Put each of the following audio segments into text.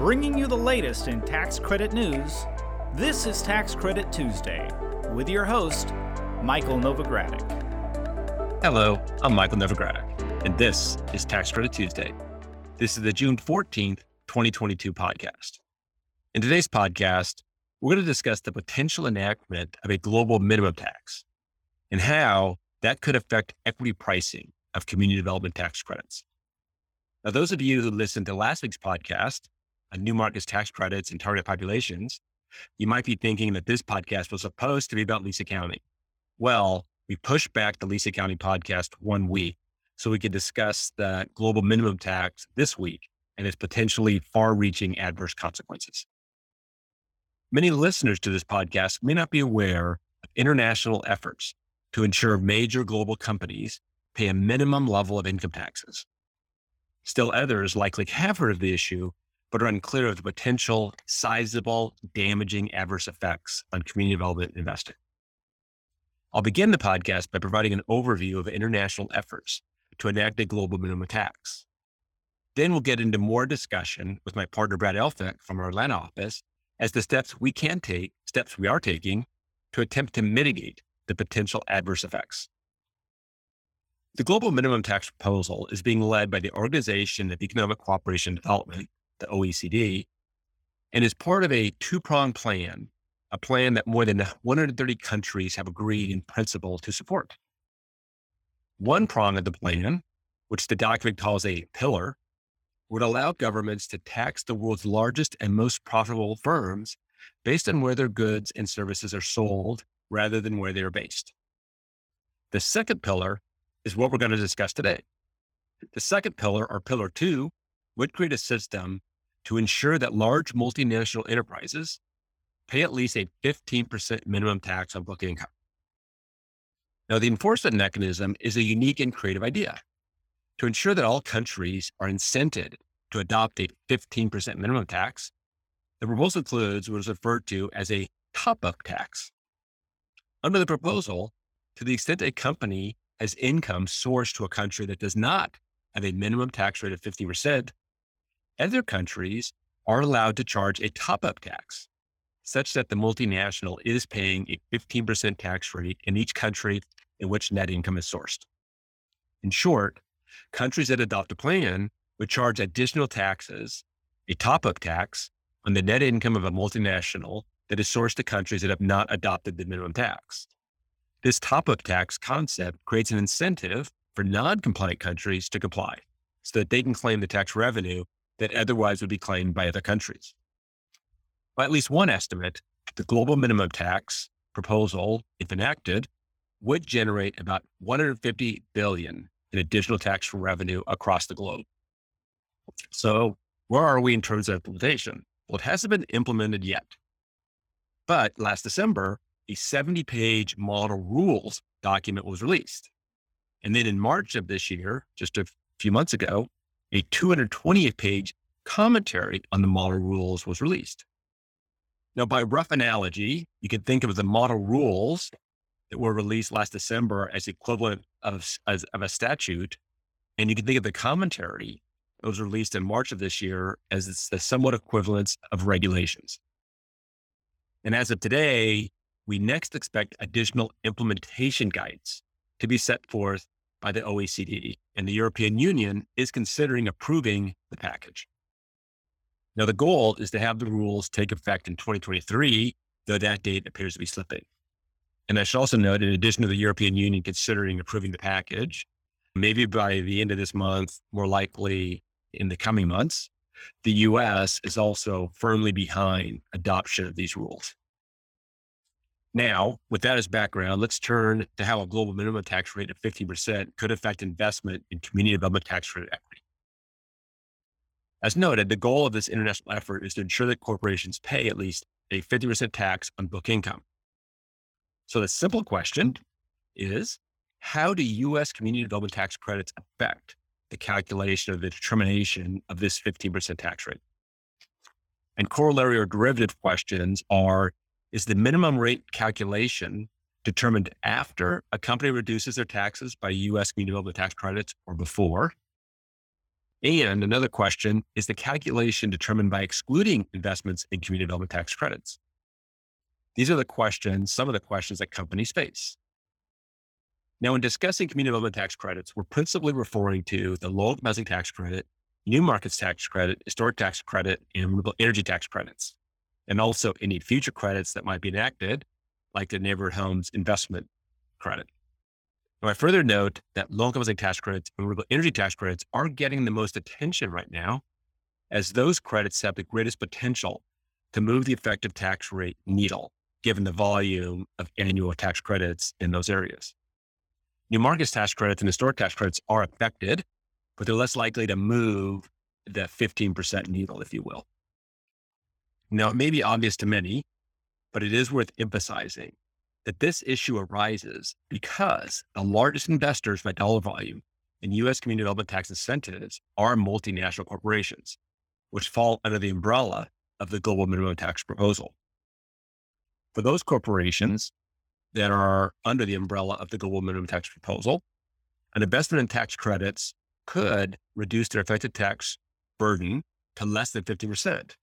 Bringing you the latest in tax credit news, this is Tax Credit Tuesday with your host, Michael Novogradac. Hello, I'm Michael Novogradac, and this is Tax Credit Tuesday. This is the June 14th, 2022 podcast. In today's podcast, we're going to discuss the potential enactment of a global minimum tax and how that could affect equity pricing of community development tax credits. Now, those of you who listened to last week's podcast new markets tax credits and target populations, you might be thinking that this podcast was supposed to be about lease accounting. Well, we pushed back the lease accounting podcast one week so we could discuss the global minimum tax this week and its potentially far reaching adverse consequences. Many listeners to this podcast may not be aware of international efforts to ensure major global companies pay a minimum level of income taxes. Still others likely have heard of the issue, but are unclear of the potential sizable, damaging adverse effects on community development investing. I'll begin the podcast by providing an overview of international efforts to enact a global minimum tax. Then we'll get into more discussion with my partner, Brad Elphick from our Atlanta office as the steps we can take, steps we are taking to attempt to mitigate the potential adverse effects. The global minimum tax proposal is being led by the Organization of Economic Cooperation and Development, the OECD, and is part of a two pronged plan, a plan that more than 130 countries have agreed in principle to support. One prong of the plan, which the document calls a pillar, would allow governments to tax the world's largest and most profitable firms based on where their goods and services are sold rather than where they are based. The second pillar is what we're going to discuss today. The second pillar, or pillar two, would create a system to ensure that large multinational enterprises pay at least a 15% minimum tax on book income. Now, the enforcement mechanism is a unique and creative idea to ensure that all countries are incented to adopt a 15% minimum tax, the proposal includes what is referred to as a top up tax. Under the proposal, to the extent a company has income sourced to a country that does not have a minimum tax rate of 50%, other countries are allowed to charge a top up tax such that the multinational is paying a 15% tax rate in each country in which net income is sourced. In short, countries that adopt a plan would charge additional taxes, a top up tax on the net income of a multinational that is sourced to countries that have not adopted the minimum tax. This top up tax concept creates an incentive for non compliant countries to comply so that they can claim the tax revenue that otherwise would be claimed by other countries. By at least one estimate, the global minimum tax proposal, if enacted, would generate about 150 billion in additional tax revenue across the globe. So, where are we in terms of implementation? Well, it hasn't been implemented yet. But last December, a 70 page model rules document was released. And then in March of this year, just a few months ago, a 228 page commentary on the model rules was released. Now, by rough analogy, you can think of the model rules that were released last December as equivalent of, as, of a statute. And you can think of the commentary that was released in March of this year as the somewhat equivalence of regulations. And as of today, we next expect additional implementation guides to be set forth by the OECD, and the European Union is considering approving the package. Now, the goal is to have the rules take effect in 2023, though that date appears to be slipping. And I should also note, in addition to the European Union considering approving the package, maybe by the end of this month, more likely in the coming months, the US is also firmly behind adoption of these rules. Now, with that as background, let's turn to how a global minimum tax rate of 15% could affect investment in community development tax credit equity. As noted, the goal of this international effort is to ensure that corporations pay at least a 50% tax on book income. So the simple question is, how do U.S. community development tax credits affect the calculation of the determination of this 15% tax rate? And corollary or derivative questions are, is the minimum rate calculation determined after a company reduces their taxes by U.S. community development tax credits or before? And another question is the calculation determined by excluding investments in community development tax credits. These are the questions, some of the questions that companies face. Now, in discussing community development tax credits, we're principally referring to the low income housing tax credit, new markets tax credit, historic tax credit, and renewable energy tax credits, and also any future credits that might be enacted, like the neighborhood homes investment credit. Now, I further note that low income housing tax credits and renewable energy tax credits are getting the most attention right now, as those credits have the greatest potential to move the effective tax rate needle, given the volume of annual tax credits in those areas. New markets tax credits and historic tax credits are affected, but they're less likely to move the 15% needle, if you will. Now, it may be obvious to many, but it is worth emphasizing that this issue arises because the largest investors by dollar volume in U.S. community development tax incentives are multinational corporations, which fall under the umbrella of the global minimum tax proposal. For those corporations, that are under the umbrella of the global minimum tax proposal. An investment in tax credits could reduce their effective tax burden to less than 50%.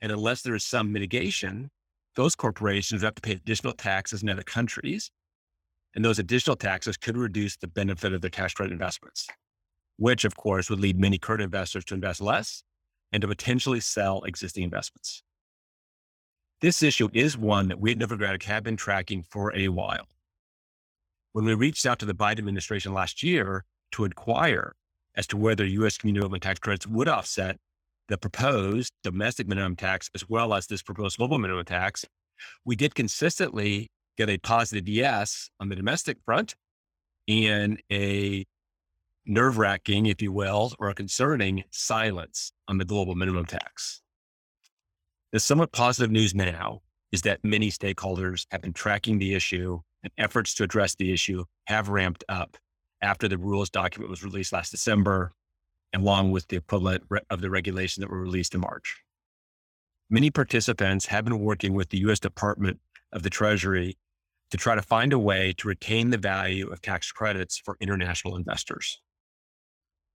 And unless there is some mitigation, those corporations have to pay additional taxes in other countries. And those additional taxes could reduce the benefit of their tax credit investments, which of course would lead many current investors to invest less and to potentially sell existing investments. This issue is one that we at Novogradac have been tracking for a while. When we reached out to the Biden administration last year to inquire as to whether U.S. community development tax credits would offset the proposed domestic minimum tax as well as this proposed global minimum tax, we did consistently get a positive yes on the domestic front and a nerve wracking, if you will, or a concerning silence on the global minimum tax. The somewhat positive news now is that many stakeholders have been tracking the issue and efforts to address the issue have ramped up after the rules document was released last December, along with the equivalent of the regulations that were released in March. Many participants have been working with the U.S. Department of the Treasury to try to find a way to retain the value of tax credits for international investors.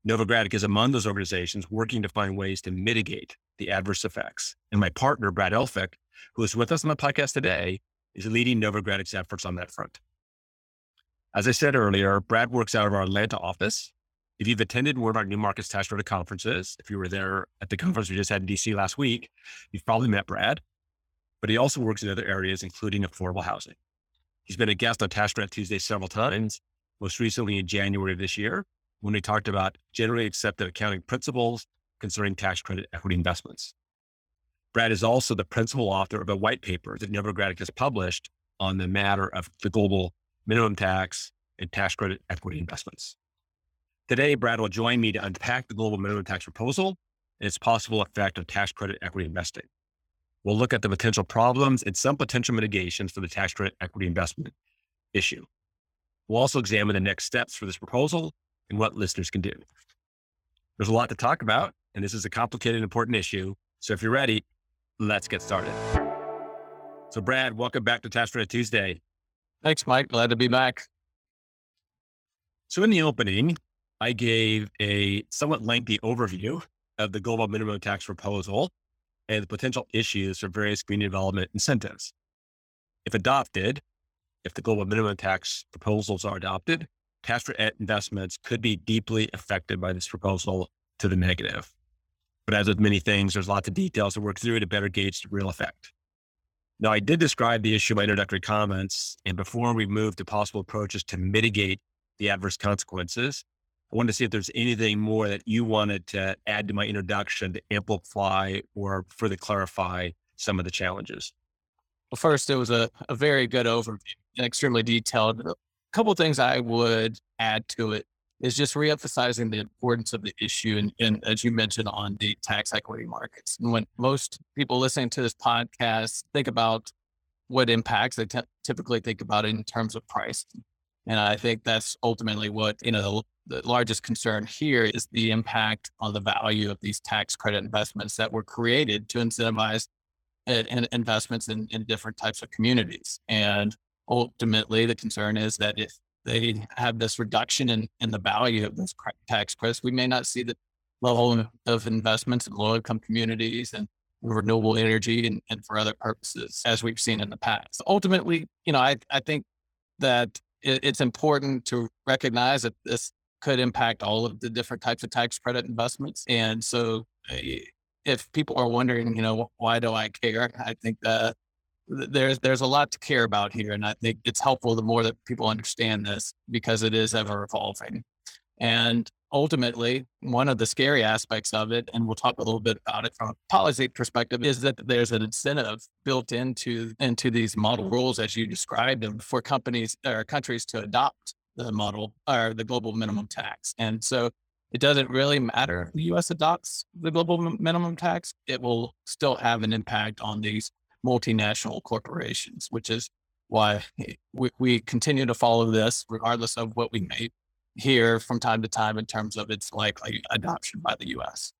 Novogradac is among those organizations working to find ways to mitigate the adverse effects. And my partner, Brad Elphick, who is with us on the podcast today, is leading Novogradac's efforts on that front. As I said earlier, Brad works out of our Atlanta office. If you've attended one of our New Markets Tax Credit conferences, if you were there at the conference we just had in DC last week, you've probably met Brad. But he also works in other areas, including affordable housing. He's been a guest on Tax Credit Tuesday several times, most recently in January of this year, when we talked about generally accepted accounting principles concerning tax credit equity investments. Brad is also the principal author of a white paper that Novogradac has published on the matter of the global minimum tax and tax credit equity investments. Today, Brad will join me to unpack the global minimum tax proposal and its possible effect on tax credit equity investing. We'll look at the potential problems and some potential mitigations for the tax credit equity investment issue. We'll also examine the next steps for this proposal and what listeners can do. There's a lot to talk about, and this is a complicated, and important issue. So if you're ready, let's get started. So, Brad, welcome back to Tax Credit Tuesday. Thanks, Mike. Glad to be back. So, in the opening, I gave a somewhat lengthy overview of the global minimum tax proposal and the potential issues for various community development incentives. If adopted, if the global minimum tax proposals are adopted, tax investments could be deeply affected by this proposal to the negative. But as with many things, there's lots of details to work through to better gauge the real effect. Now, I did describe the issue in my introductory comments, and before we move to possible approaches to mitigate the adverse consequences, I wanted to see if there's anything more that you wanted to add to my introduction to amplify or further clarify some of the challenges. Well, first, it was a, a very good overview, extremely detailed. A couple things I would add to it is just reemphasizing the importance of the issue. And, and, as you mentioned on the tax equity markets. And when most people listening to this podcast think about what impacts, they t- typically think about it in terms of price. And I think that's ultimately what, you know, the, largest concern here is the impact on the value of these tax credit investments that were created to incentivize uh, investments in, in different types of communities. And ultimately, the concern is that if they have this reduction in, in the value of those tax credits, we may not see the, level of investments in low income communities and renewable energy and, and for other purposes, as we've seen in the past. Ultimately, you know, I, I think that it's important to recognize that this could impact all of the different types of tax credit investments. And so eh, if people are wondering, you know, why do I care? I think that there's there's a lot to care about here, and I think it's helpful the more that people understand this because it is ever evolving. And ultimately, one of the scary aspects of it, and we'll talk a little bit about it from a policy perspective, is that there's an incentive built into into these model rules as you described them for companies or countries to adopt the model or the global mm-hmm. minimum tax. And so it doesn't really matter if the US adopts the global minimum tax, it will still have an impact on these multinational corporations, which is why we, we continue to follow this regardless of what we may hear from time to time in terms of its likely adoption by the US.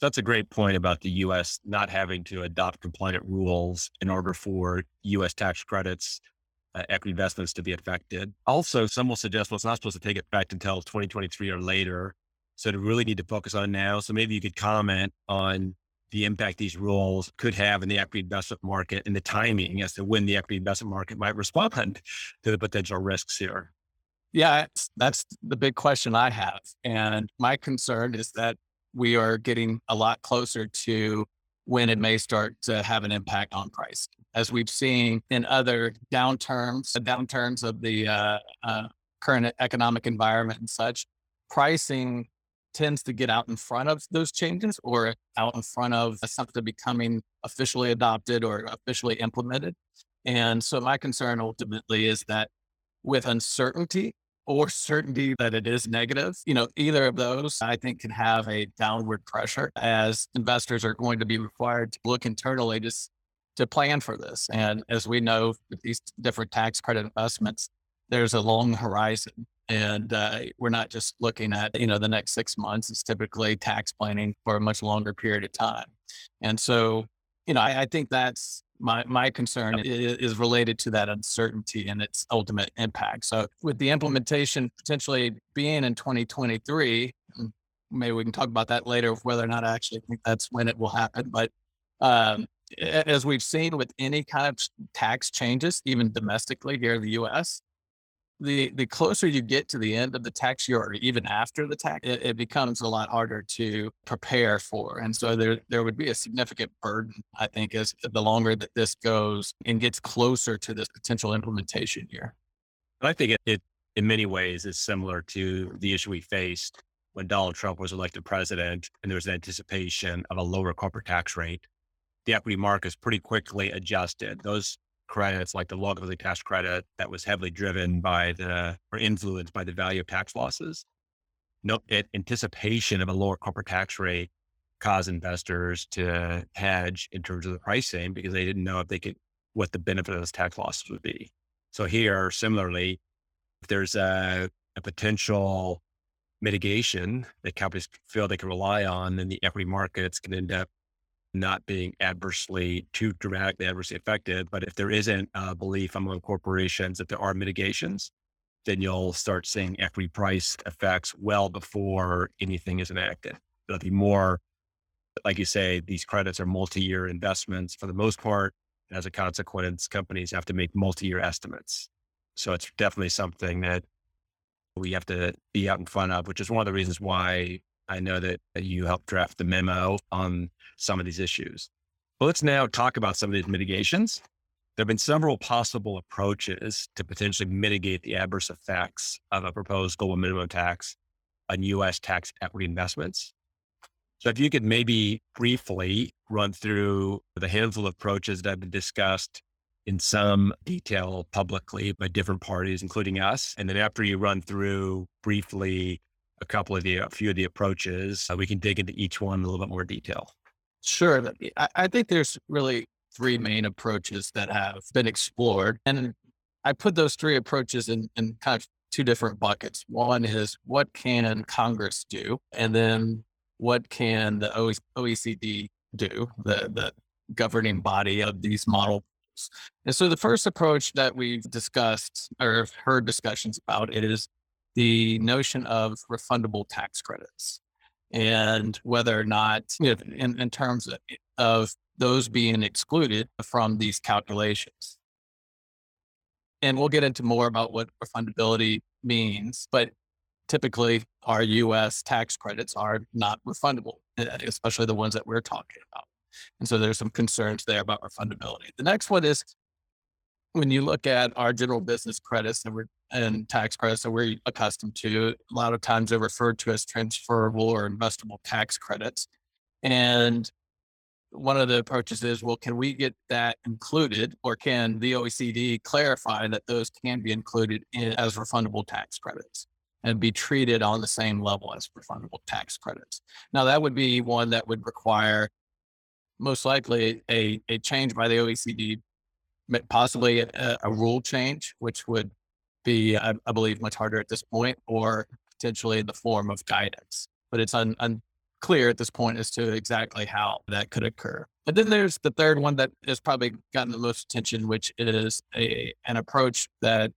That's a great point about the US not having to adopt compliant rules in order for US tax credits uh, equity investments to be affected. Also, some will suggest well, it's not supposed to take effect until 2023 or later. So to really need to focus on now. So maybe you could comment on the impact these rules could have in the equity investment market and the timing as to when the equity investment market might respond to the potential risks here. Yeah, that's the big question I have. And my concern is that we are getting a lot closer to when it may start to have an impact on price. As we've seen in other downturns, downturns of the uh, uh, current economic environment and such, pricing tends to get out in front of those changes or out in front of something becoming officially adopted or officially implemented. And so my concern ultimately is that with uncertainty or certainty that it is negative, you know, either of those I think can have a downward pressure as investors are going to be required to look internally to, to plan for this. And as we know, with these different tax credit investments, there's a long horizon and uh, we're not just looking at you know the next six months. It's typically tax planning for a much longer period of time. And so you know i, I think that's my my concern is, is related to that uncertainty and its ultimate impact. So with the implementation potentially being in 2023 maybe we can talk about that later whether or not i actually think that's when it will happen but um, as we've seen with any kind of tax changes even mm-hmm. domestically here in the us the the closer you get to the end of the tax year or even after the tax, it, it, becomes a lot harder to prepare for. And so there there would be a significant burden, I think, as the longer that this goes and gets closer to this potential implementation year. I think it, it in many ways is similar to the issue we faced when Donald Trump was elected president and there was an anticipation of a lower corporate tax rate. The equity markets pretty quickly adjusted. Those credits, like the locally tax credit that was heavily driven by the or influenced by the value of tax losses. No, it, anticipation of a lower corporate tax rate caused investors to hedge in terms of the pricing because they didn't know if they could what the benefit of those tax losses would be. So here, similarly, if there's a, a potential mitigation that companies feel they can rely on, then the equity markets can end up not being adversely too dramatically adversely affected. But if there isn't a belief among corporations that there are mitigations, then you'll start seeing equity price effects well before anything is enacted. There'll be more, like you say, these credits are multi-year investments for the most part. As a consequence, companies have to make multi-year estimates. So it's definitely something that we have to be out in front of, which is one of the reasons why I know that you helped draft the memo on some of these issues. But let's now talk about some of these mitigations. There have been several possible approaches to potentially mitigate the adverse effects of a proposed global minimum tax on U.S. tax equity investments. So, if you could maybe briefly run through the handful of approaches that have been discussed in some detail publicly by different parties, including us. And then after you run through briefly a couple of the, a few of the approaches, uh, we can dig into each one in a little bit more detail. Sure. I, think there's really three main approaches that have been explored. And I put those three approaches in, in kind of two different buckets. One is what can Congress do? And then what can the OECD do, the, the governing body of these models? And so the first approach that we've discussed or heard discussions about it is the notion of refundable tax credits. and whether or not, you know, in, in terms of, of those being excluded from these calculations. And we'll get into more about what refundability means, but typically our US tax credits are not refundable, especially the ones that we're talking about. And so there's some concerns there about refundability. The next one is when you look at our general business credits and, and tax credits that we're accustomed to, a lot of times they're referred to as transferable or investable tax credits. And one of the approaches is, well, can we get that included or can the OECD clarify that those can be included in, as refundable tax credits and be treated on the same level as refundable tax credits? Now, that would be one that would require most likely a, a change by the OECD, possibly a, a rule change, which would be, I, I, believe, much harder at this point, or potentially in the form of guidance. But it's un, unclear at this point as to exactly how that could occur. But then there's the third one that has probably gotten the most attention, which is a an approach that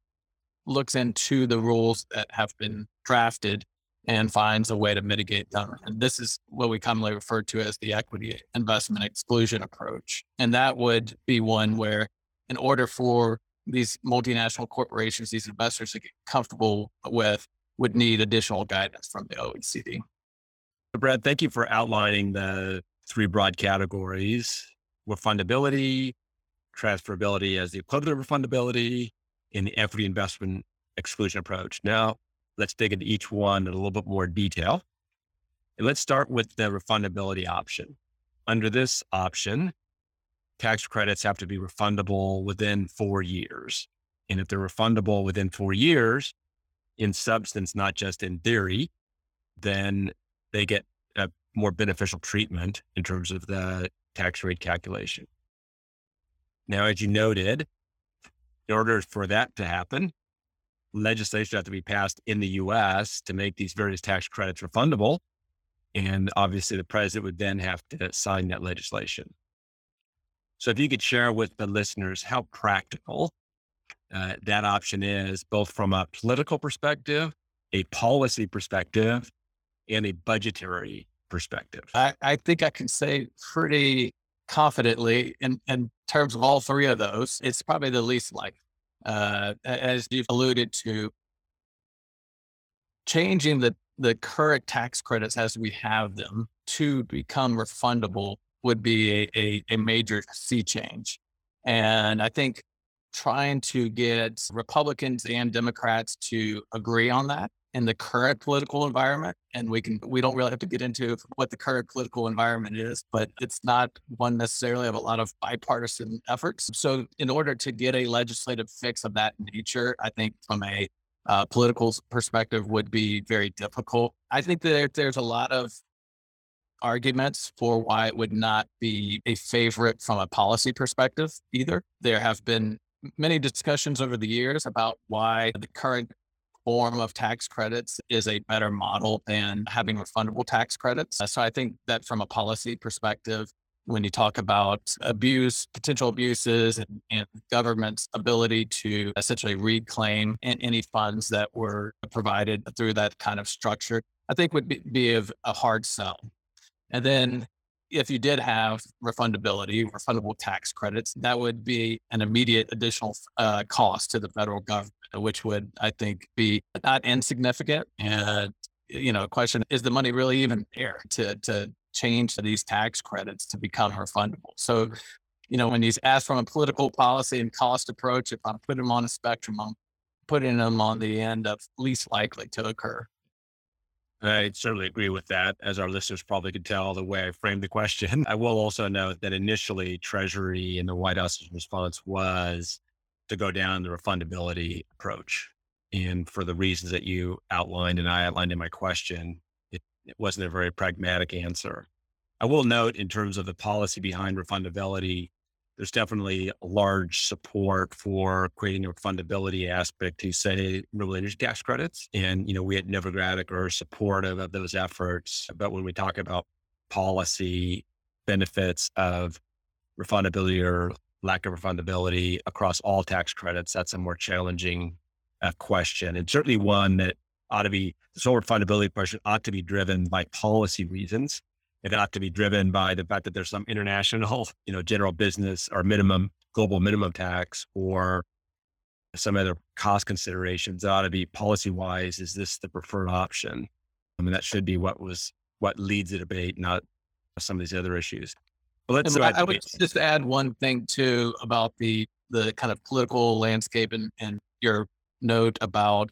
looks into the rules that have been drafted and finds a way to mitigate them. And this is what we commonly refer to as the equity investment exclusion approach. And that would be one where, in order for these multinational corporations, these investors to get comfortable with, would need additional guidance from the OECD. Brad, thank you for outlining the three broad categories refundability, transferability as the equivalent of refundability, and the equity investment exclusion approach. Now, let's dig into each one in a little bit more detail. And let's start with the refundability option. Under this option, tax credits have to be refundable within four years. And if they're refundable within four years, in substance, not just in theory, then they get a more beneficial treatment in terms of the tax rate calculation. Now, as you noted, in order for that to happen, legislation have to be passed in the US to make these various tax credits refundable. And obviously, the president would then have to sign that legislation. So, if you could share with the listeners how practical uh, that option is, both from a political perspective, a policy perspective, and a budgetary perspective. I, I think I can say pretty confidently in, in terms of all three of those, it's probably the least likely uh, as you've alluded to, changing the, the current tax credits as we have them to become refundable would be a, a, a major sea change. And I think trying to get Republicans and Democrats to agree on that in the current political environment and we can we don't really have to get into what the current political environment is but it's not one necessarily of a lot of bipartisan efforts so in order to get a legislative fix of that nature i think from a uh, political perspective would be very difficult i think that there's a lot of arguments for why it would not be a favorite from a policy perspective either there have been many discussions over the years about why the current form of tax credits is a better model than having refundable tax credits. So I think that from a policy perspective, when you talk about abuse, potential abuses, and, and government's ability to essentially reclaim any funds that were provided through that kind of structure, I think would be, be a, a hard sell. And then if you did have refundability, refundable tax credits, that would be an immediate additional uh, cost to the federal government which would, I think, be not insignificant. And, you know, question is the money really even there to, to change these tax credits to become refundable? So, you know, when he's asked from a political policy and cost approach, if I'm putting them on a spectrum, I'm putting them on the end of least likely to occur. I certainly agree with that. As our listeners probably could tell the way I framed the question. I will also note that initially Treasury and the White House's response was to go down the refundability approach. And for the reasons that you outlined and I outlined in my question, it, it wasn't a very pragmatic answer. I will note in terms of the policy behind refundability, there's definitely large support for creating a refundability aspect to say renewable energy tax credits. And, you know, we at Novogradac are supportive of those efforts. But when we talk about policy benefits of refundability or lack of refundability across all tax credits, that's a more challenging uh, question. And certainly one that ought to be the sole refundability question ought to be driven by policy reasons. It ought to be driven by the fact that there's some international, you know, general business or minimum global minimum tax or some other cost considerations. It ought to be policy wise. Is this the preferred option? I mean, that should be what was what leads the debate, not some of these other issues. But let's. I, I would just add one thing too about the the kind of political landscape and and your note about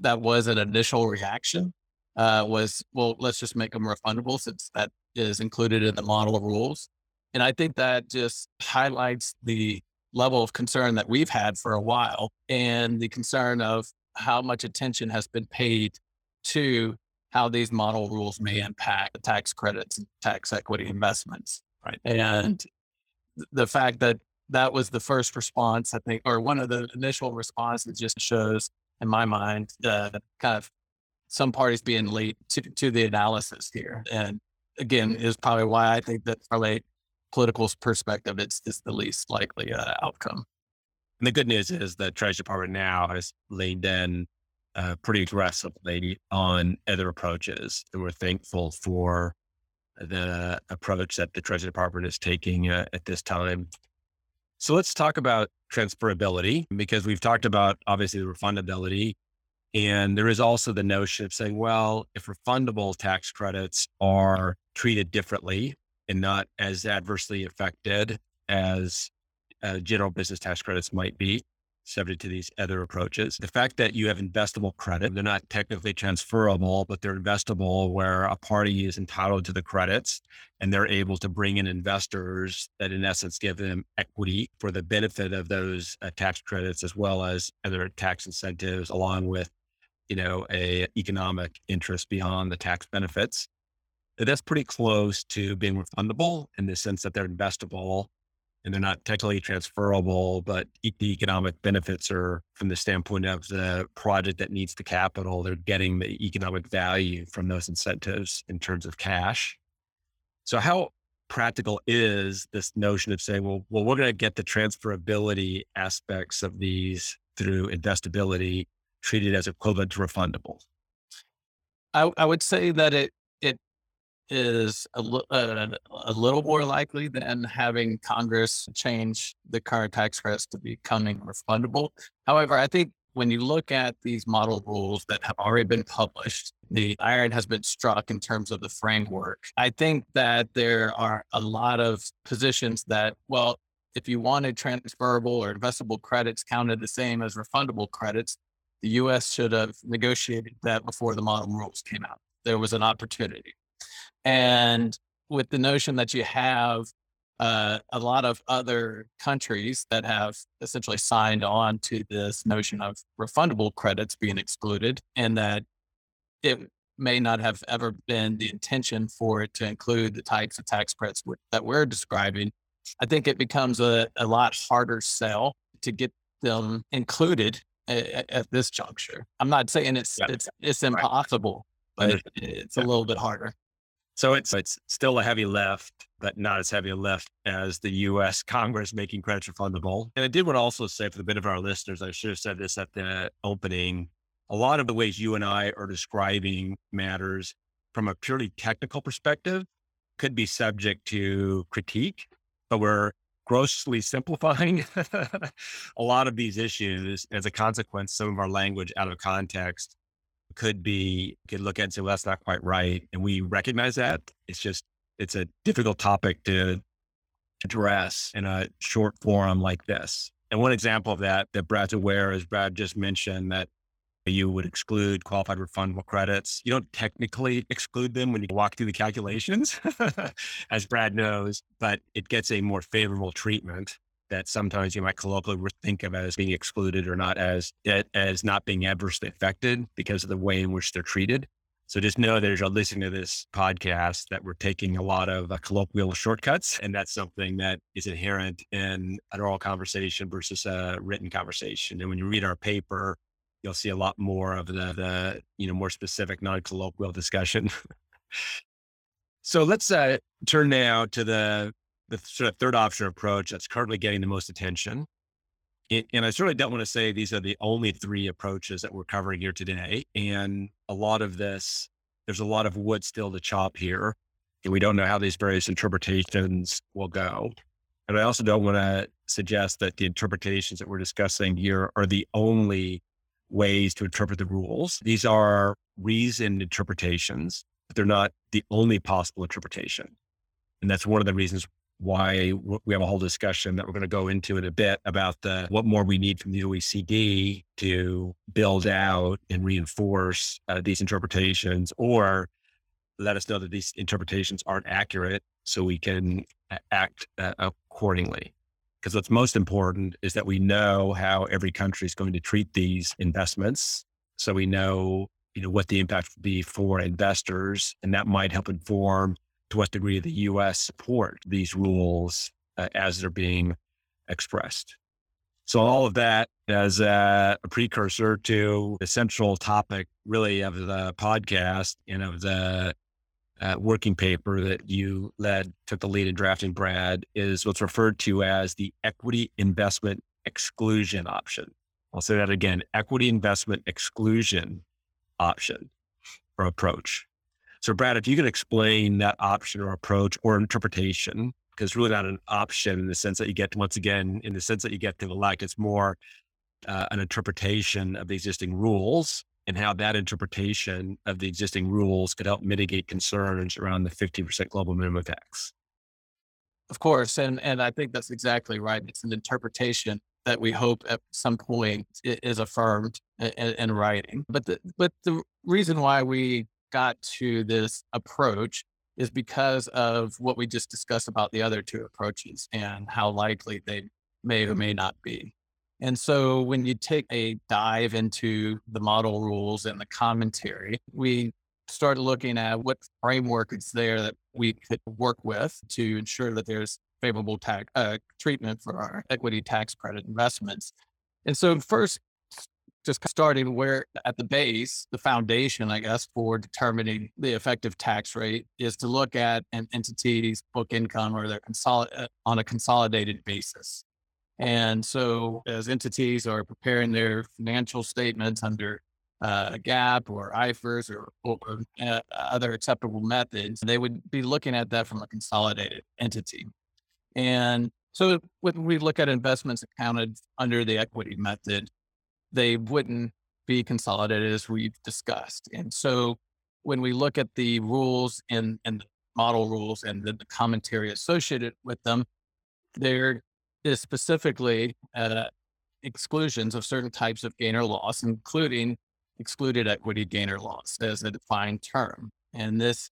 that was an initial reaction uh, was well, let's just make them refundable since that is included in the model of rules. And I think that just highlights the level of concern that we've had for a while and the concern of how much attention has been paid to how these model rules may impact the tax credits and tax equity investments. Right. And the fact that that was the first response, I think, or one of the initial responses just shows, in my mind, uh, kind of some parties being late to, to the analysis here. And again, is probably why I think that from a political perspective, it's, it's the least likely uh, outcome. And the good news is the Treasury Department now has leaned in uh, pretty aggressively on other approaches. And we're thankful for the approach that the Treasury Department is taking uh, at this time. So let's talk about transferability because we've talked about obviously the refundability. And there is also the notion of saying, well, if refundable tax credits are treated differently and not as adversely affected as uh, general business tax credits might be, subject to these other approaches. The fact that you have investable credit, they're not technically transferable, but they're investable where a party is entitled to the credits and they're able to bring in investors that in essence give them equity for the benefit of those uh, tax credits as well as other tax incentives along with you know a economic interest beyond the tax benefits that's pretty close to being refundable in the sense that they're investable and they're not technically transferable, but the economic benefits are from the standpoint of the project that needs the capital. They're getting the economic value from those incentives in terms of cash. So, how practical is this notion of saying, well, well, we're going to get the transferability aspects of these through investability treated as equivalent to refundable? I, I would say that it it is a, uh, a little more likely than having Congress change the current tax credits to becoming refundable. However, I think when you look at these model rules that have already been published, the iron has been struck in terms of the framework. I think that there are a lot of positions that, well, if you wanted transferable or investable credits counted the same as refundable credits, the US should have negotiated that before the model rules came out. There was an opportunity. And with the notion that you have uh, a lot of other countries that have essentially signed on to this notion of refundable credits being excluded, and that it may not have ever been the intention for it to include the types of tax credits that we're describing. I think it becomes a, a lot harder sell to get them included at, at this juncture. I'm not saying it's yeah. it's it's impossible, right. but it's yeah. a little bit harder. So it's it's still a heavy lift, but not as heavy a lift as the U.S. Congress making credits refundable. And I did want to also say, for the benefit of our listeners, I should have said this at the opening. A lot of the ways you and I are describing matters from a purely technical perspective could be subject to critique, but we're grossly simplifying a lot of these issues as a consequence, some of our language out of context could be could look at and say, well, that's not quite right. And we recognize that. It's just it's a difficult topic to address in a short forum like this. And one example of that that Brad's aware, is Brad just mentioned, that you would exclude qualified refundable credits. You don't technically exclude them when you walk through the calculations, as Brad knows, but it gets a more favorable treatment that sometimes you might colloquially think of as being excluded or not as as not being adversely affected because of the way in which they're treated. So just know that as you're listening to this podcast, that we're taking a lot of uh, colloquial shortcuts, and that's something that is inherent in an oral conversation versus a written conversation. And when you read our paper, you'll see a lot more of the, the you know more specific non-colloquial discussion. so let's uh, turn now to the the sort of third option approach that's currently getting the most attention. And I certainly don't want to say these are the only three approaches that we're covering here today. And a lot of this, there's a lot of wood still to chop here. And we don't know how these various interpretations will go. And I also don't want to suggest that the interpretations that we're discussing here are the only ways to interpret the rules. These are reasoned interpretations, but they're not the only possible interpretation. And that's one of the reasons why we have a whole discussion that we're going to go into in a bit about the what more we need from the OECD to build out and reinforce uh, these interpretations, or let us know that these interpretations aren't accurate, so we can act uh, accordingly. Because what's most important is that we know how every country is going to treat these investments, so we know you know what the impact will be for investors, and that might help inform to what degree the U.S. support these rules uh, as they're being expressed. So all of that as a, a, precursor to the central topic, really, of the podcast and of the uh, working paper that you led, took the lead in drafting, Brad, is what's referred to as the equity investment exclusion option. I'll say that again: equity investment exclusion option or approach. So, Brad, if you could explain that option or approach or interpretation, because it's really not an option in the sense that you get, to, once again, in the sense that you get to elect, it's more uh, an interpretation of the existing rules and how that interpretation of the existing rules could help mitigate concerns around the 50% global minimum tax. Of course. And, and I think that's exactly right. It's an interpretation that we hope at some point is affirmed in, in writing. But the, but the reason why we got to this approach is because of what we just discussed about the other two approaches and how likely they may or may not be. And so when you take a dive into the model rules and the commentary, we start looking at what framework is there that we could work with to ensure that there's favorable tax uh, treatment for our equity tax credit investments. And so first just starting where at the base, the foundation, I guess, for determining the effective tax rate is to look at an entity's book income or their consolid- uh, on a consolidated basis. And so, as entities are preparing their financial statements under uh, GAAP or IFRS or, or uh, other acceptable methods, they would be looking at that from a consolidated entity. And so, when we look at investments accounted under the equity method, they wouldn't be consolidated as we've discussed. And so when we look at the rules and, and the model rules and the, the commentary associated with them, there is specifically uh, exclusions of certain types of gain or loss, including excluded equity gain or loss as a defined term. And this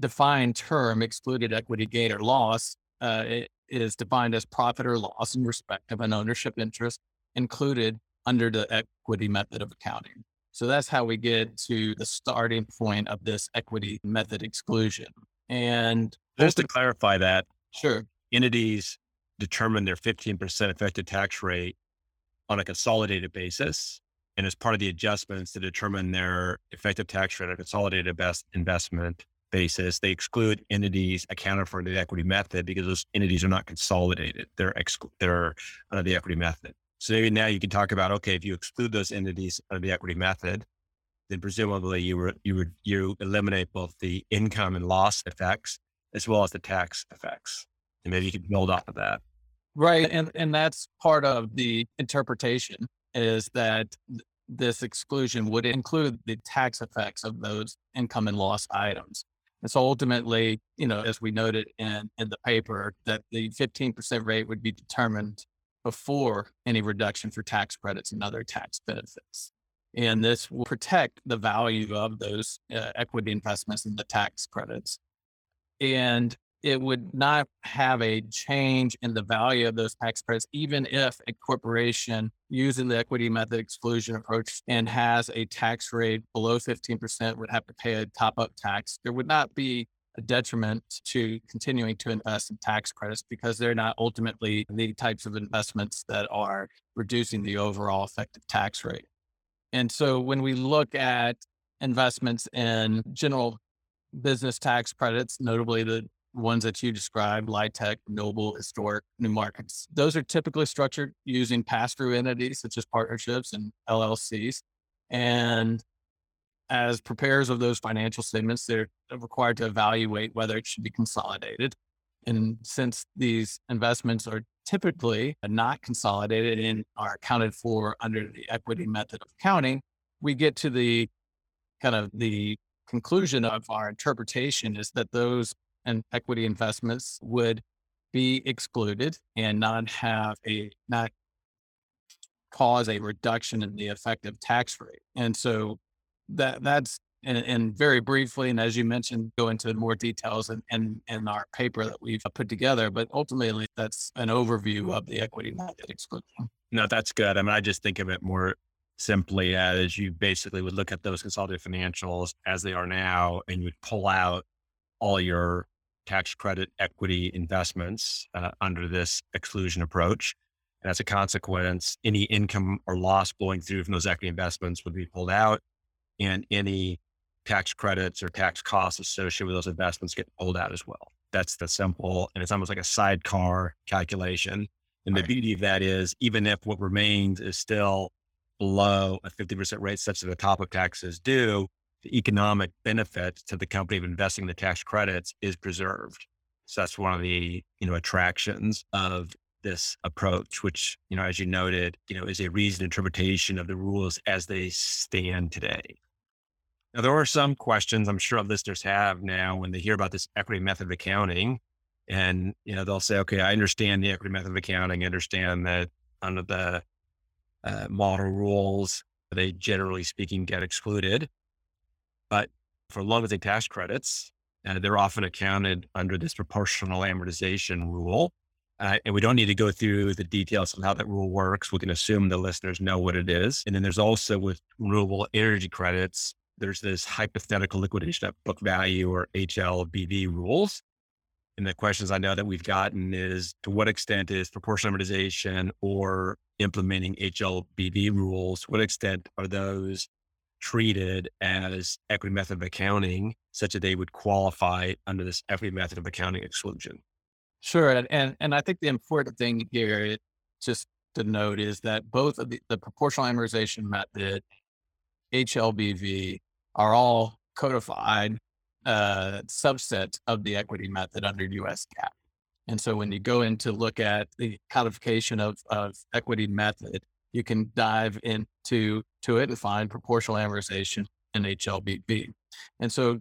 defined term, excluded equity gain or loss, uh, is defined as profit or loss in respect of an ownership interest included under the equity method of accounting. So that's how we get to the starting point of this equity method exclusion. And just to clarify that, sure, entities determine their 15% effective tax rate on a consolidated basis. And as part of the adjustments to determine their effective tax rate on a consolidated best investment basis, they exclude entities accounted for the equity method because those entities are not consolidated. They're, they're under the equity method. So maybe now you can talk about, okay, if you exclude those entities under the equity method, then presumably you you would you eliminate both the income and loss effects as well as the tax effects. And maybe you could build off of that. Right. And and that's part of the interpretation is that this exclusion would include the tax effects of those income and loss items. And so ultimately, you know, as we noted in, in the paper, that the 15% rate would be determined before any reduction for tax credits and other tax benefits. And this will protect the value of those uh, equity investments and the tax credits. And it would not have a change in the value of those tax credits, even if a corporation using the equity method exclusion approach and has a tax rate below 15% would have to pay a top up tax. There would not be a detriment to continuing to invest in tax credits because they're not ultimately the types of investments that are reducing the overall effective tax rate. And so when we look at investments in general business tax credits, notably the ones that you described, LIHTC, Noble, Historic, New Markets, those are typically structured using pass through entities such as partnerships and LLCs. And as preparers of those financial statements, they're required to evaluate whether it should be consolidated. And since these investments are typically not consolidated and are accounted for under the equity method of accounting, we get to the kind of the conclusion of our interpretation is that those and equity investments would be excluded and not have a not cause a reduction in the effective tax rate. And so that that's and, and, very briefly, and as you mentioned, go into more details in, in, in, our paper that we've put together. But ultimately, that's an overview of the equity method exclusion. No, that's good. I mean, I just think of it more simply as you basically would look at those consolidated financials as they are now, and you would pull out all your tax credit equity investments uh, under this exclusion approach. And as a consequence, any income or loss flowing through from those equity investments would be pulled out and any tax credits or tax costs associated with those investments get pulled out as well. That's the simple, and it's almost like a sidecar calculation. And the beauty of that is, even if what remains is still below a 50% rate, such that the top of taxes due, the economic benefit to the company of investing the tax credits is preserved. So that's one of the, you know, attractions of this approach, which, you know, as you noted, you know, is a reasoned interpretation of the rules as they stand today. Now, there are some questions I'm sure listeners have now when they hear about this equity method of accounting. And, you know, they'll say, okay, I understand the equity method of accounting. I understand that under the uh, model rules, they generally speaking get excluded. But for long as tax credits, uh, they're often accounted under this proportional amortization rule. Uh, and we don't need to go through the details of how that rule works. We can assume the listeners know what it is. And then there's also with renewable energy credits, there's this hypothetical liquidation at book value or HLBV rules. And the questions I know that we've gotten is to what extent is proportional amortization or implementing HLBV rules, what extent are those treated as equity method of accounting such that they would qualify under this equity method of accounting exclusion? Sure. And, and, and I think the important thing here just to note is that both of the, the proportional amortization method HLBV are all codified uh, subsets of the equity method under US GAAP. And so when you go in to look at the codification of, of equity method, you can dive into to it and find proportional amortization in HLBV. And so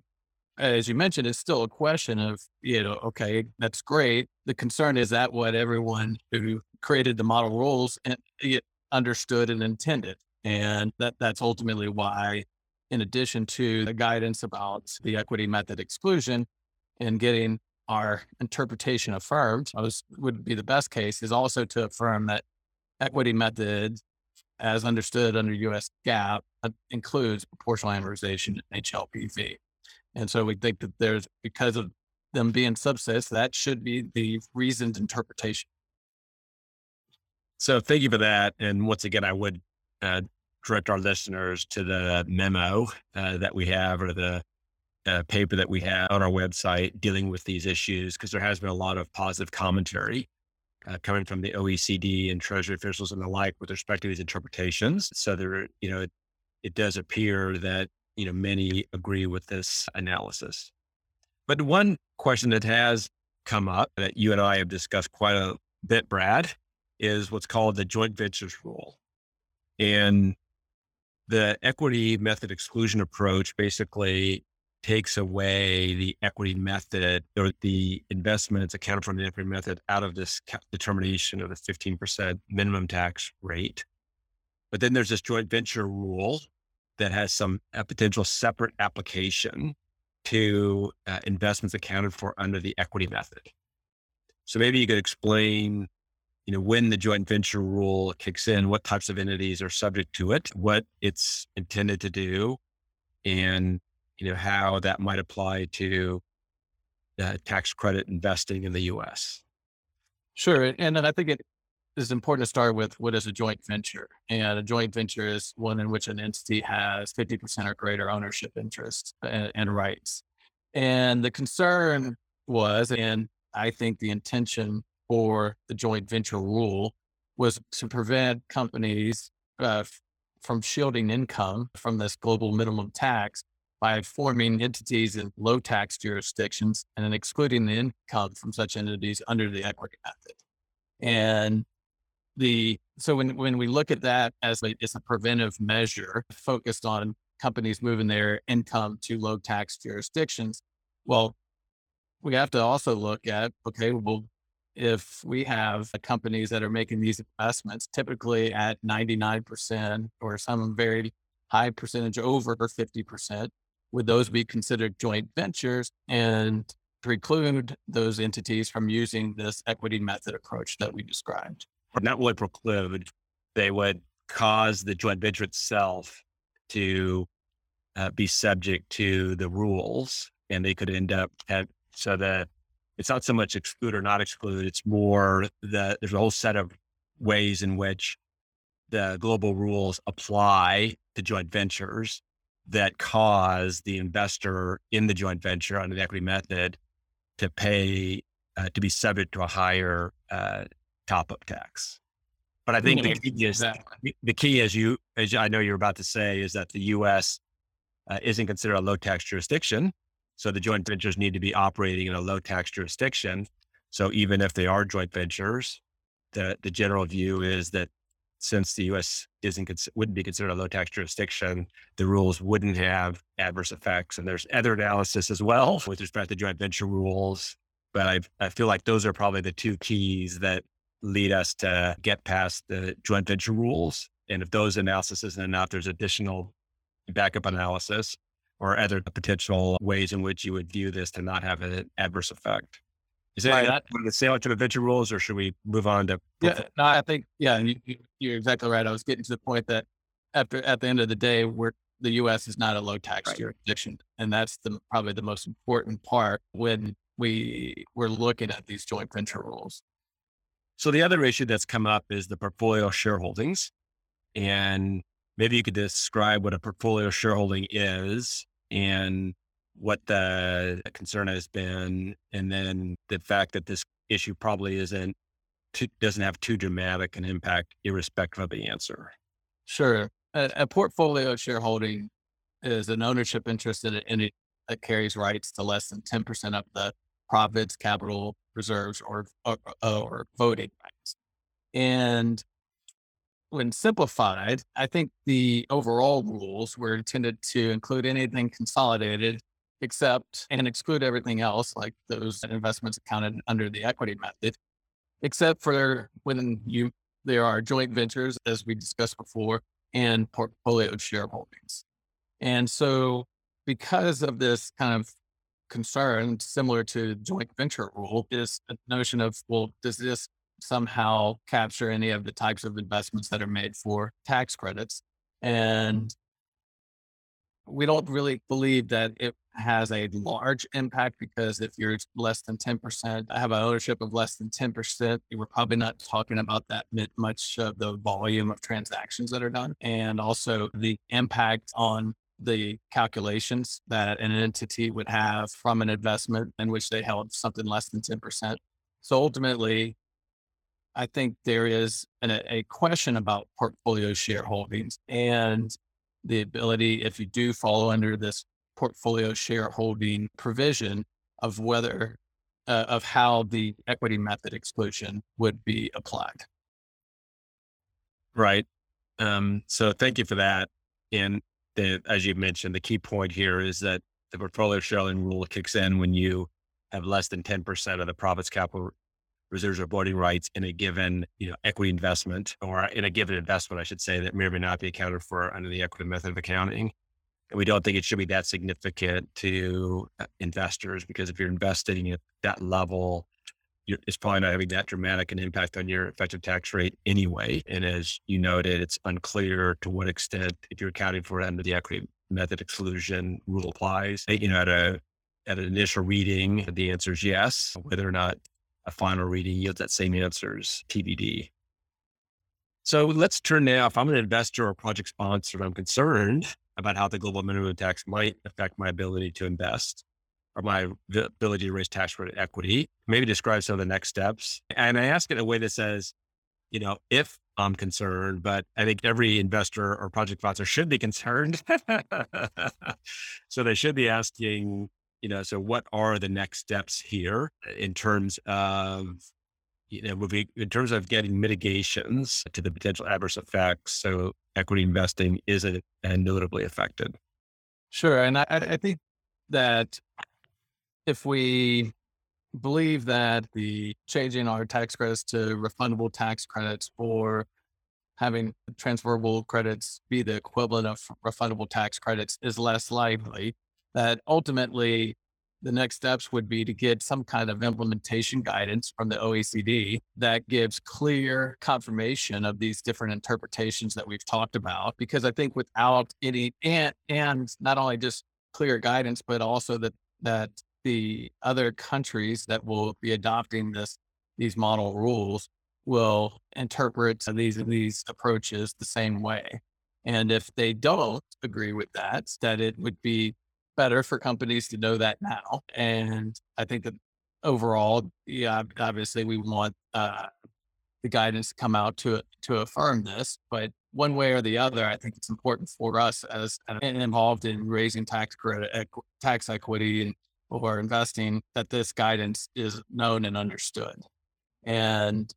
as you mentioned, it's still a question of, you know, okay, that's great. The concern is that what everyone who created the model rules and understood and intended. And that that's ultimately why, in addition to the guidance about the equity method exclusion and getting our interpretation affirmed, was would be the best case is also to affirm that equity method as understood under US GAAP uh, includes proportional amortization and HLBV. And so we think that there's because of them being subsets, that should be the reasoned interpretation. So thank you for that. And once again, I would uh, direct our listeners to the memo uh, that we have or the uh, paper that we have on our website dealing with these issues, because there has been a lot of positive commentary uh, coming from the OECD and Treasury officials and the like with respect to these interpretations. So there, you know, it, it does appear that you know many agree with this analysis. But one question that has come up that you and I have discussed quite a bit, Brad, is what's called the joint ventures rule. And the equity method exclusion approach basically takes away the equity method or the investments accounted for in the equity method out of this determination of the 15% minimum tax rate. But then there's this joint venture rule that has some potential separate application to uh, investments accounted for under the equity method. So maybe you could explain you know, when the joint venture rule kicks in, what types of entities are subject to it, what it's intended to do, and you know how that might apply to uh, tax credit investing in the U.S. Sure, and then I think it is important to start with what is a joint venture, and a joint venture is one in which an entity has fifty percent or greater ownership interest and, and rights. And the concern was, and I think the intention for the joint venture rule was to prevent companies uh, from shielding income from this global minimum tax by forming entities in low tax jurisdictions and then excluding the income from such entities under the equity method. And the so when when we look at that as a, as a preventive measure focused on companies moving their income to low tax jurisdictions, well, we have to also look at okay, well, if we have companies that are making these investments typically at 99% or some very high percentage over 50%, would those be considered joint ventures and preclude those entities from using this equity method approach that we described? Not really preclude, they would cause the joint venture itself to uh, be subject to the rules and they could end up at, so that it's not so much exclude or not exclude. It's more that there's a whole set of ways in which the global rules apply to joint ventures that cause the investor in the joint venture under the equity method to pay uh, to be subject to a higher uh, top up tax. But I think the key is exactly. the key, as you as I know you're about to say, is that the U.S. Uh, isn't considered a low tax jurisdiction, so the joint ventures need to be operating in a low tax jurisdiction. So even if they are joint ventures, the, the general view is that since the U.S. isn't wouldn't be considered a low tax jurisdiction, the rules wouldn't have adverse effects. And there's other analysis as well with respect to joint venture rules. But I I feel like those are probably the two keys that lead us to get past the joint venture rules. And if those analysis isn't enough, there's additional backup analysis or other potential ways in which you would view this to not have an adverse effect. Is that right. the sale to adventure rules, or should we move on to? Yeah, no, I think yeah, you, you're exactly right. I was getting to the point that after at the end of the day, we're the U.S. is not a low tax right. jurisdiction, and that's the probably the most important part when we we're looking at these joint venture rules. So the other issue that's come up is the portfolio shareholdings, and maybe you could describe what a portfolio shareholding is and what the concern has been, and then the fact that this issue probably isn't too, doesn't have too dramatic an impact, irrespective of the answer. Sure, a, a portfolio shareholding is an ownership interest in it that carries rights to less than ten percent of the profits, capital reserves, or, or, or voting rights. And when simplified, I think the overall rules were intended to include anything consolidated except and exclude everything else, like those investments accounted under the equity method, except for when you there are joint ventures, as we discussed before, and portfolio shareholdings. And so because of this kind of concern, similar to joint venture rule, is a notion of, well, does this somehow capture any of the types of investments that are made for tax credits. And we don't really believe that it has a large impact because if you're less than 10%, I have an ownership of less than 10%, we're probably not talking about that much of the volume of transactions that are done. And also the impact on the calculations that an entity would have from an investment in which they held something less than 10%. So ultimately, I think there is an, a question about portfolio shareholdings and the ability, if you do fall under this portfolio shareholding provision, of whether uh, of how the equity method exclusion would be applied. Right. Um, so thank you for that. And the, as you mentioned, the key point here is that the portfolio shareholding rule kicks in when you have less than 10% of the profits capital reserves or voting rights in a given you know equity investment or in a given investment, I should say, that may or may not be accounted for under the equity method of accounting. And we don't think it should be that significant to uh, investors because if you're investing at that level, it's probably not having that dramatic an impact on your effective tax rate anyway. And as you noted, it's unclear to what extent, if you're accounting for it under the equity method exclusion rule applies. You know, at a at an initial reading, the answer is yes. Whether or not a final reading yields that same answers TBD. So let's turn now. If I'm an investor or project sponsor, I'm concerned about how the global minimum tax might affect my ability to invest. or my ability to raise tax credit equity. Maybe describe some of the next steps. And I ask it in a way that says, you know, if I'm concerned, but I think every investor or project sponsor should be concerned. so they should be asking, you know, so what are the next steps here in terms of, you know, in terms of getting mitigations to the potential adverse effects. So equity investing isn't notably affected. Sure. And I, I think that if we believe that the changing our tax credits to refundable tax credits or having transferable credits be the equivalent of refundable tax credits is less likely, that ultimately the next steps would be to get some kind of implementation guidance from the OECD that gives clear confirmation of these different interpretations that we've talked about. Because I think without any and and not only just clear guidance, but also that that the other countries that will be adopting this these model rules will interpret these these approaches the same way. And if they don't agree with that, that it would be better for companies to know that now. And I think that overall, yeah, obviously we want uh, the guidance to come out to to affirm this, but one way or the other, I think it's important for us as involved in raising tax credit, tax equity, and or investing that this guidance is known and understood. And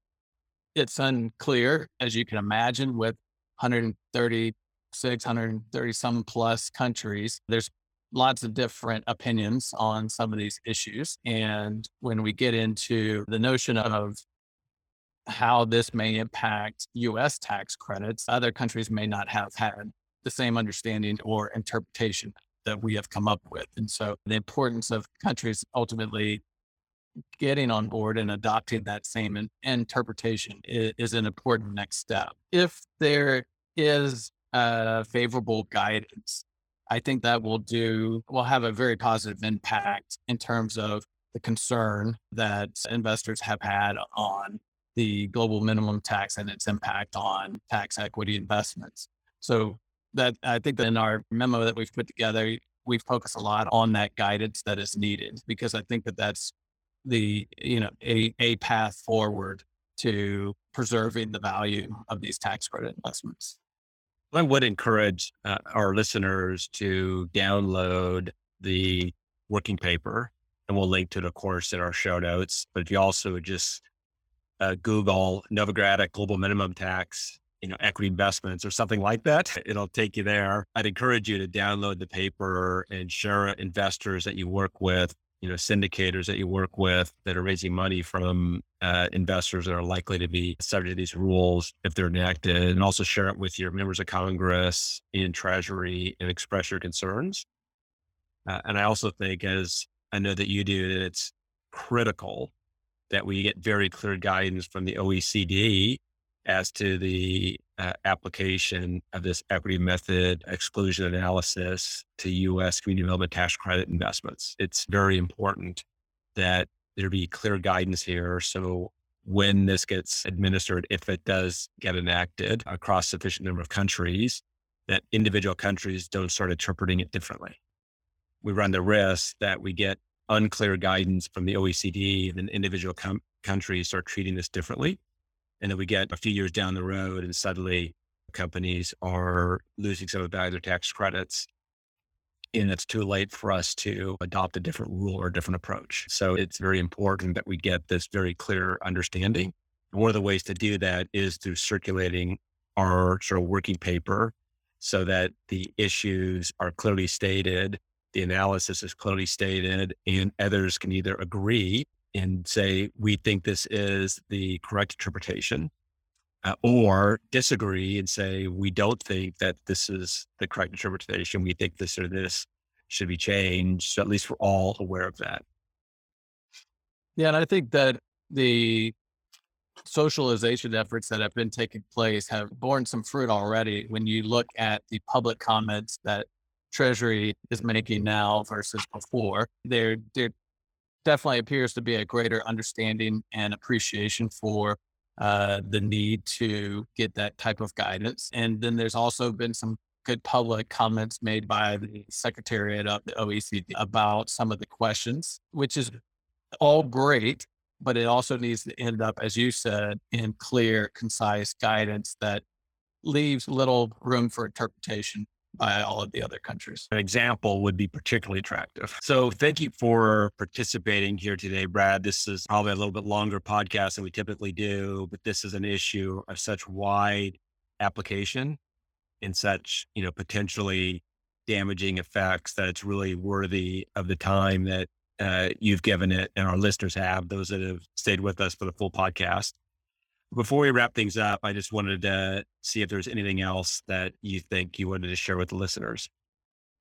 it's unclear, as you can imagine, with 136, 130 some plus countries. There's lots of different opinions on some of these issues. And when we get into the notion of how this may impact US tax credits, other countries may not have had the same understanding or interpretation that we have come up with. And so the importance of countries ultimately getting on board and adopting that same in, interpretation is, is, an important next step. If there is a favorable guidance, I think that will do, will have a very positive impact in terms of the concern that investors have had on the global minimum tax and its impact on tax equity investments. So that I think that in our memo that we've put together, we focus a lot on that guidance that is needed because I think that that's the you know a a path forward to preserving the value of these tax credit investments. I would encourage uh, our listeners to download the working paper, and we'll link to the course, in our show notes. But if you also just uh, Google Novogradac Global Minimum Tax you know, equity investments or something like that. It'll take you there. I'd encourage you to download the paper and share it investors that you work with, you know, syndicators that you work with that are raising money from uh, investors that are likely to be subject to these rules if they're enacted, and also share it with your members of Congress in Treasury and express your concerns. Uh, and I also think, as I know that you do, that it's critical that we get very clear guidance from the OECD as to the uh, application of this equity method exclusion analysis to U.S. community development tax credit investments. It's very important that there be clear guidance here. So when this gets administered, if it does get enacted across sufficient number of countries, that individual countries don't start interpreting it differently. We run the risk that we get unclear guidance from the OECD and then individual com- countries start treating this differently and then we get a few years down the road and suddenly companies are losing some of the value of their tax credits. And it's too late for us to adopt a different rule or a different approach. So it's very important that we get this very clear understanding. One of the ways to do that is through circulating our sort of working paper so that the issues are clearly stated, the analysis is clearly stated, and others can either agree and say, we think this is the correct interpretation, uh, or disagree and say, we don't think that this is the correct interpretation. We think this or this should be changed. So at least we're all aware of that. Yeah. And I think that the socialization efforts that have been taking place have borne some fruit already when you look at the public comments that Treasury is making now versus before. They're they're definitely appears to be a greater understanding and appreciation for uh, the need to get that type of guidance. And then there's also been some good public comments made by the Secretariat of the OECD about some of the questions, which is all great, but it also needs to end up, as you said, in clear, concise guidance that leaves little room for interpretation by all of the other countries. An example would be particularly attractive. So thank you for participating here today, Brad. This is probably a little bit longer podcast than we typically do, but this is an issue of such wide application and such, you know, potentially damaging effects that it's really worthy of the time that uh, you've given it and our listeners have, those that have stayed with us for the full podcast. Before we wrap things up, I just wanted to see if there's anything else that you think you wanted to share with the listeners.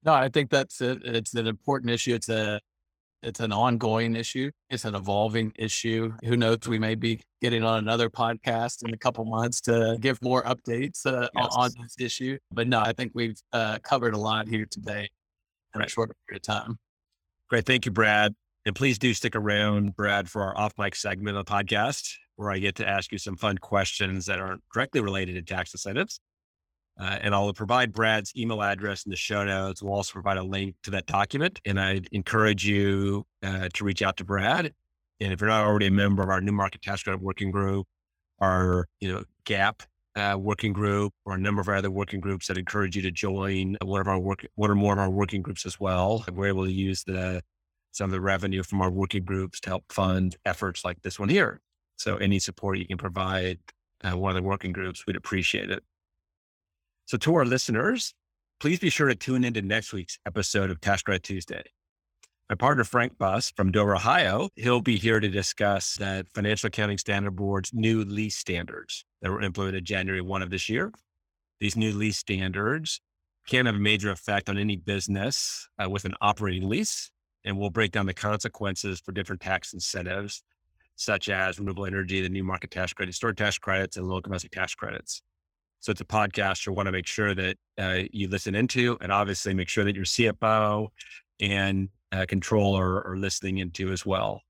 No, I think that's it. It's an important issue. It's a it's an ongoing issue. It's an evolving issue. Who knows? We may be getting on another podcast in a couple months to give more updates uh, yes. on this issue. But no, I think we've uh, covered a lot here today in right. a short period of time. Great. Thank you, Brad. And please do stick around, Brad, for our off mic segment of the podcast where I get to ask you some fun questions that aren't directly related to tax incentives. Uh, and I'll provide Brad's email address in the show notes. We'll also provide a link to that document. And I'd encourage you uh, to reach out to Brad. And if you're not already a member of our new market tax credit working group, our you know GAP uh, working group, or a number of our other working groups that encourage you to join one of our work, one or more of our working groups as well. We're able to use the some of the revenue from our working groups to help fund efforts like this one here. So any support you can provide uh, one of the working groups, we'd appreciate it. So to our listeners, please be sure to tune into next week's episode of Tax Credit Tuesday. My partner, Frank Buss from Dover, Ohio, he'll be here to discuss that Financial Accounting Standard Board's new lease standards that were implemented January 1 of this year. These new lease standards can have a major effect on any business uh, with an operating lease, and we'll break down the consequences for different tax incentives such as renewable energy, the new market tax credit, historic tax credits, and local domestic tax credits. So it's a podcast you want to make sure that uh, you listen into, and obviously make sure that your CFO and uh, controller are listening into as well.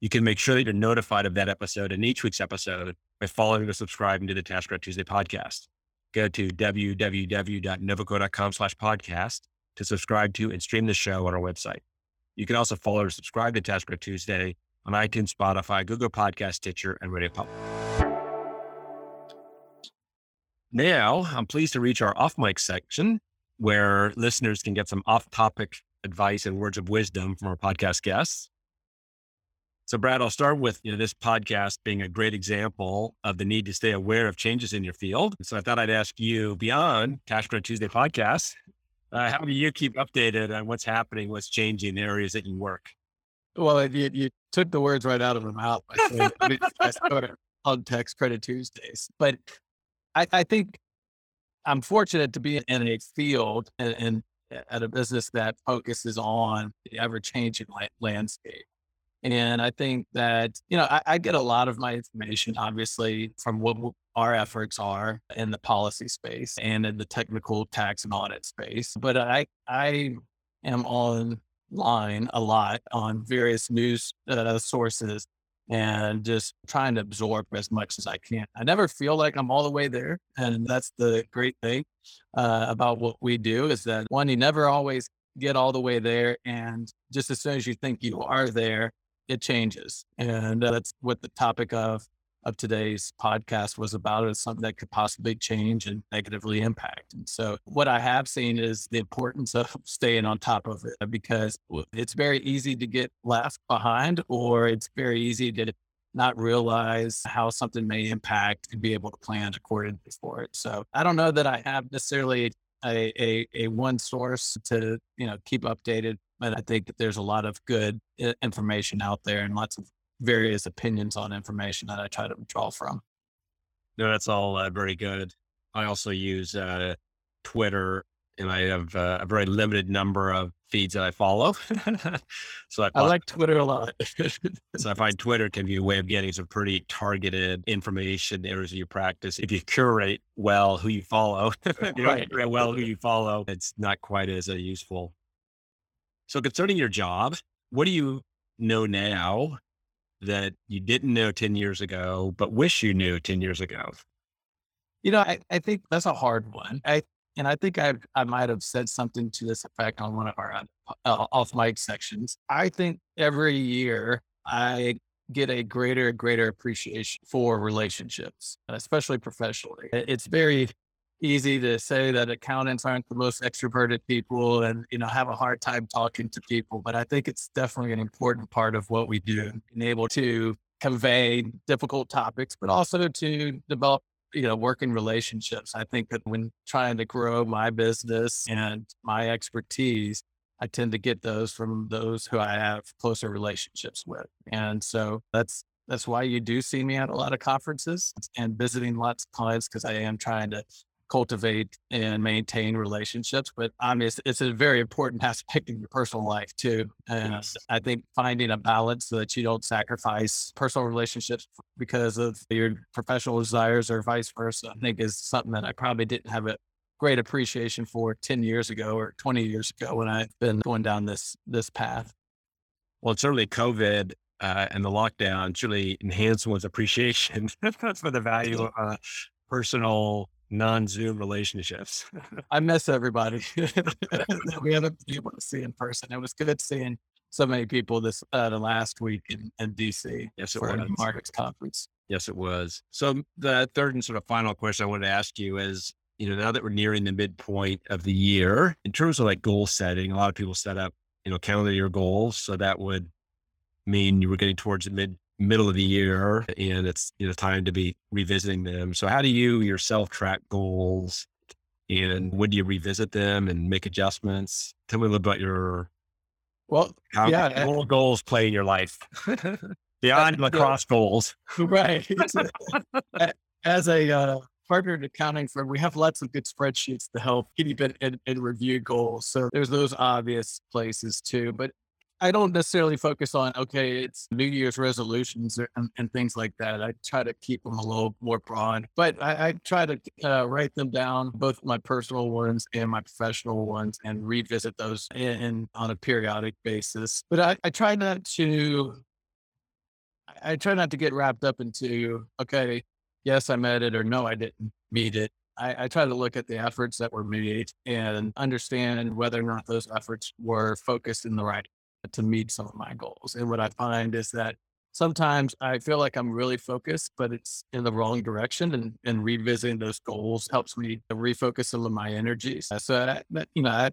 You can make sure that you're notified of that episode and each week's episode by following or subscribing to the Tax Credit Tuesday podcast. Go to www.novoco.com slash podcast to subscribe to and stream the show on our website. You can also follow or subscribe to Credit Tuesday on iTunes, Spotify, Google Podcast, Stitcher, and Radio Public. Now, I'm pleased to reach our off mic section where listeners can get some off topic advice and words of wisdom from our podcast guests. So, Brad, I'll start with you know, this podcast being a great example of the need to stay aware of changes in your field. So, I thought I'd ask you beyond Credit Tuesday podcast, uh, how do you keep updated on what's happening, what's changing in the areas that you work? Well, you, you took the words right out of my mouth by saying I on Tax Credit Tuesdays. But I, I, think I'm fortunate to be in a field and, and at a business that focuses on the ever changing landscape. And I think that, you know, I, I, get a lot of my information, obviously, from what our efforts are in the policy space and in the technical tax and audit space. But I, I am online a lot on various news uh, sources and just trying to absorb as much as I can. I never feel like I'm all the way there. And that's the great thing uh, about what we do is that one, you never always get all the way there. And just as soon as you think you are there, it changes. And uh, that's what the topic of of today's podcast was about is something that could possibly change and negatively impact. And so what I have seen is the importance of staying on top of it because it's very easy to get left behind or it's very easy to not realize how something may impact and be able to plan accordingly for it. So I don't know that I have necessarily a, a, a one source to, you know, keep updated, but I think that there's a lot of good uh, information out there and lots of various opinions on information that I try to draw from. No, that's all uh, very good. I also use uh, Twitter and I have uh, a very limited number of feeds that I follow. so I, I, like Twitter a lot. so I find Twitter can be a way of getting some pretty targeted information areas of your practice. If you curate well who you follow, you right. curate well who you follow, it's not quite as uh, useful. So concerning your job, what do you know now that you didn't know 10 years ago, but wish you knew 10 years ago? You know, I, I think that's a hard one. I, and I think I I might have said something to this effect on one of our uh, off mic sections. I think every year I get a greater greater appreciation for relationships, especially professionally. It's very easy to say that accountants aren't the most extroverted people and you know have a hard time talking to people but i think it's definitely an important part of what we do being able to convey difficult topics but also to develop you know working relationships. I think that when trying to grow my business and my expertise i tend to get those from those who i have closer relationships with. And so that's that's why you do see me at a lot of conferences and visiting lots of clients because i am trying to cultivate and maintain relationships. But obviously, it's a very important aspect of your personal life too. And yes. I think finding a balance so that you don't sacrifice personal relationships because of your professional desires or vice versa, I think is something that I probably didn't have a great appreciation for 10 years ago or 20 years ago when I've been going down this this path. Well, certainly COVID uh, and the lockdown truly enhanced one's appreciation for the value of uh, personal non-Zoom relationships. I miss everybody. we haven't been able to see in person. It was good seeing so many people this uh, the last week in, in DC. Yes, it for was. Markets conference. Yes, it was. So the third and sort of final question I wanted to ask you is, you know, now that we're nearing the midpoint of the year, in terms of like goal setting, a lot of people set up, you know, calendar year goals. So that would mean you were getting towards the mid middle of the year and it's you know time to be revisiting them. So how do you yourself track goals and when do you revisit them and make adjustments? Tell me a little about your well how yeah little goals play in your life beyond lacrosse goals. Right. As a uh, partner in accounting firm, we have lots of good spreadsheets to help keep it and, and review goals. So there's those obvious places too. But I don't necessarily focus on, okay, it's New Year's resolutions and, and, things like that. I try to keep them a little more broad, but I, I try to uh, write them down, both my personal ones and my professional ones, and revisit those in, in on a periodic basis. But I, I try not to, I try not to get wrapped up into, okay, yes, I met it or no, I didn't meet it. I, I, try to look at the efforts that were made and understand whether or not those efforts were focused in the right to meet some of my goals. And what I find is that sometimes I feel like I'm really focused, but it's in the wrong direction. And, and revisiting those goals helps me to refocus some of my energies. So, that, that, you know, I,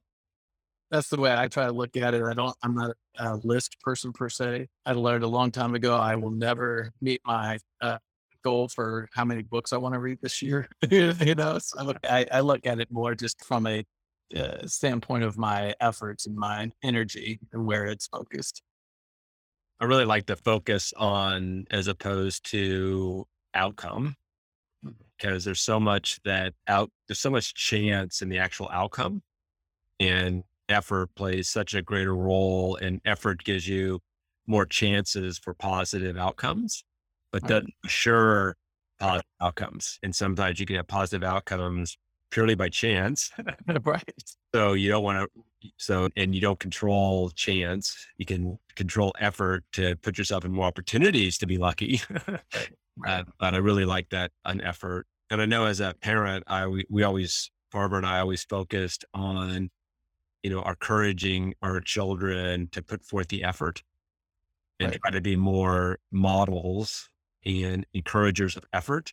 that's the way I try to look at it. I don't, I'm not a list person per se. I learned a long time ago, I will never meet my uh, goal for how many books I want to read this year. you know, so I, I look at it more just from a uh, standpoint of my efforts and my energy and where it's focused. I really like the focus on as opposed to outcome because there's so much that out there's so much chance in the actual outcome and effort plays such a greater role and effort gives you more chances for positive outcomes but doesn't assure positive outcomes and sometimes you can have positive outcomes purely by chance. right. So you don't want to, so, and you don't control chance. You can control effort to put yourself in more opportunities to be lucky. uh, but I really like that an effort. And I know as a parent, I, we, we always, Barbara and I always focused on, you know, encouraging our children to put forth the effort and right. try to be more models and encouragers of effort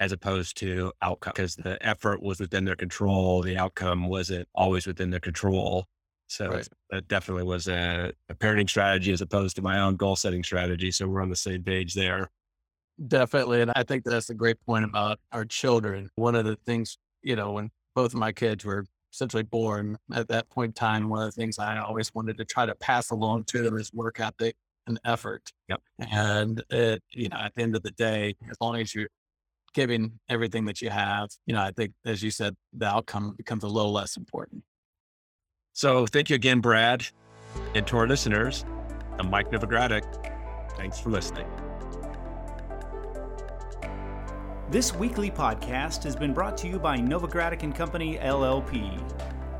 as opposed to outcome because the effort was within their control. The outcome wasn't always within their control. So right. that definitely was a, a, parenting strategy as opposed to my own goal setting strategy. So we're on the same page there. Definitely. And I think that's a great point about our children. One of the things, you know, when both of my kids were essentially born at that point in time, one of the things I always wanted to try to pass along to them is work ethic and effort. Yep. And it, you know, at the end of the day, as long as you giving everything that you have, you know, I think, as you said, the outcome becomes a little less important. So thank you again, Brad. And to our listeners, I'm Mike Novogradac. Thanks for listening. This weekly podcast has been brought to you by Novogradac and Company LLP.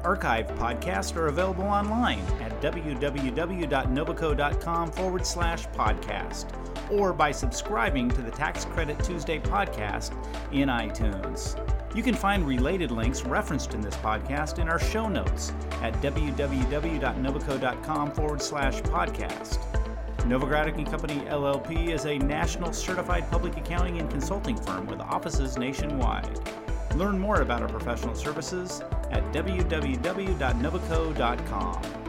Archive podcasts are available online at www.novoco.com forward slash podcast or by subscribing to the Tax Credit Tuesday podcast in iTunes. You can find related links referenced in this podcast in our show notes at www.novoco.com forward slash podcast. Novogradac and Company LLP is a national certified public accounting and consulting firm with offices nationwide. Learn more about our professional services at www.novoco.com.